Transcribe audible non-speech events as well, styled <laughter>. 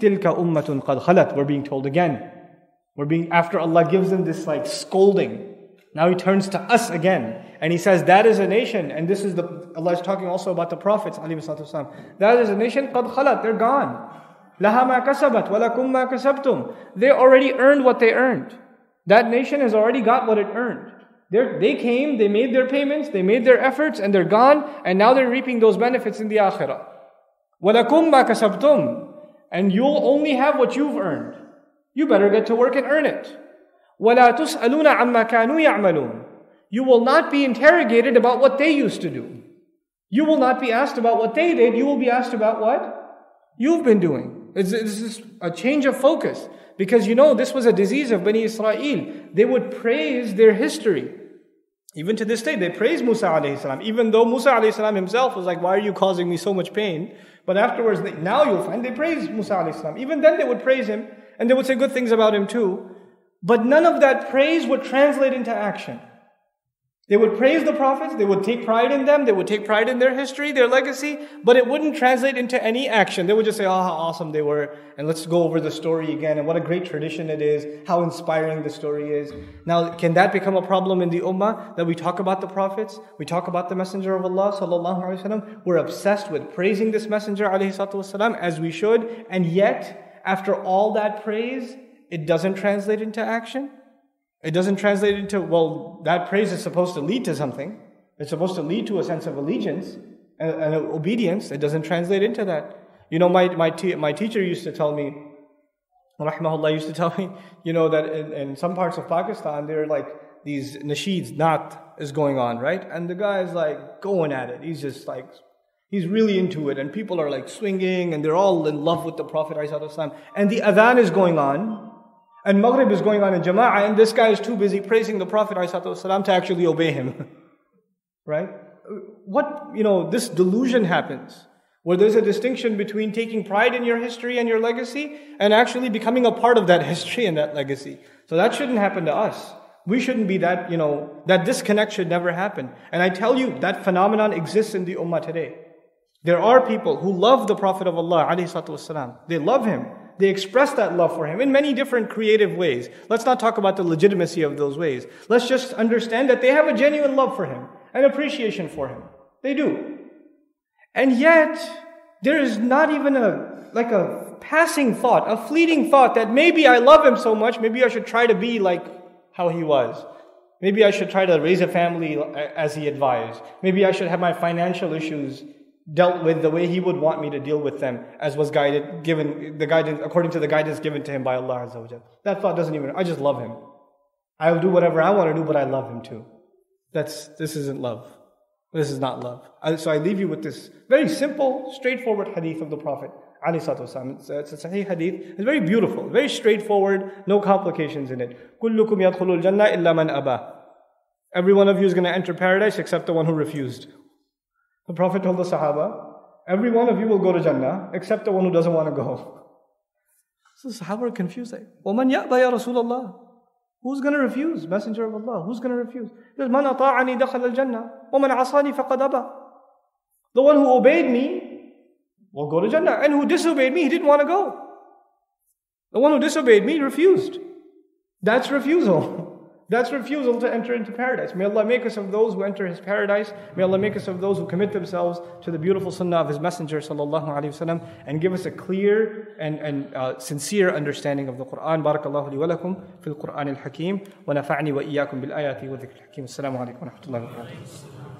تِلْكَ أُمَّةٌ قَدْ خَلَتْ We're being told again. We're being, after Allah gives them this like scolding, now He turns to us again. And He says, that is a nation, and this is the, Allah is talking also about the prophets, that is a nation, قَدْ خَلَتْ They're gone. لَهَا مَا كَسَبَتْ وَلَكُمْ مَا كَسَبْتُمْ They already earned what they earned. That nation has already got what it earned. They're, they came, they made their payments, they made their efforts, and they're gone, and now they're reaping those benefits in the akhirah. وَلَكُمْ مَا كَسَبْتُمْ and you'll only have what you've earned. You better get to work and earn it. وَلَا تُسْأَلُونَ عَمَّا كَانُوا يَعْمَلُونَ You will not be interrogated about what they used to do. You will not be asked about what they did. You will be asked about what you've been doing. This is a change of focus. Because you know, this was a disease of Bani Israel. They would praise their history. Even to this day, they praise Musa alayhi salam, even though Musa alayhi salam himself was like, why are you causing me so much pain? But afterwards, they, now you'll find they praise Musa alayhi salam. Even then they would praise him, and they would say good things about him too. But none of that praise would translate into action. They would praise the prophets, they would take pride in them, they would take pride in their history, their legacy, but it wouldn't translate into any action. They would just say, oh, how awesome they were, and let's go over the story again, and what a great tradition it is, how inspiring the story is. Now, can that become a problem in the ummah that we talk about the prophets, we talk about the Messenger of Allah, sallallahu alaihi wasallam? We're obsessed with praising this Messenger, alayhi wasallam, as we should, and yet, after all that praise, it doesn't translate into action? It doesn't translate into, well, that praise is supposed to lead to something. It's supposed to lead to a sense of allegiance and, and obedience. It doesn't translate into that. You know, my, my, my teacher used to tell me, Rahmahullah used to tell <laughs> me, you know, that in, in some parts of Pakistan, there are like these nasheeds, naat is going on, right? And the guy is like going at it. He's just like, he's really into it. And people are like swinging and they're all in love with the Prophet. And the adhan is going on. And Maghrib is going on in Jama'ah, and this guy is too busy praising the Prophet ﷺ to actually obey him. <laughs> right? What, you know, this delusion happens where there's a distinction between taking pride in your history and your legacy and actually becoming a part of that history <laughs> and that legacy. So that shouldn't happen to us. We shouldn't be that, you know, that disconnect should never happen. And I tell you, that phenomenon exists in the Ummah today. There are people who love the Prophet of Allah, والسلام. They love him. They express that love for him in many different creative ways. Let's not talk about the legitimacy of those ways. Let's just understand that they have a genuine love for him and appreciation for him. They do. And yet, there is not even a, like a passing thought, a fleeting thought that maybe I love him so much, maybe I should try to be like how he was. Maybe I should try to raise a family as he advised. Maybe I should have my financial issues dealt with the way he would want me to deal with them as was guided given the guidance according to the guidance given to him by Allah Azza wa That thought doesn't even I just love him. I will do whatever I want to do, but I love him too. That's this isn't love. This is not love. So I leave you with this very simple, straightforward hadith of the Prophet. It's, it's a Sahih hadith. It's very beautiful, very straightforward, no complications in it. Every one of you is going to enter paradise except the one who refused. The Prophet told the Sahaba, every one of you will go to Jannah except the one who doesn't want to go. So the Sahaba are confused. Like, وَمَنْ يَأْبَى يَا رَسُولَ اللَّهِ Who's going to refuse? Messenger of Allah. Who's going to refuse? He says, مَنْ أَطَاعَنِي دَخَلَ الْجَنَّةِ وَمَنْ عَصَانِي فَقَدْ أَبَى The one who obeyed me will go to Jannah. And who disobeyed me, he didn't want to go. The one who disobeyed me refused. That's refusal. <laughs> That's refusal to enter into paradise. May Allah make us of those who enter His paradise. May Allah make us of those who commit themselves to the beautiful sunnah of His Messenger sallallahu alaihi wasallam and give us a clear and, and uh, sincere understanding of the Quran. Barakallahu li wa lakum fil Quran al-Hakim wa nafa'ni wa iyyakum bil ayati wa dhikr al-Hakim. Assalamu alaikum wa rahmatullahi.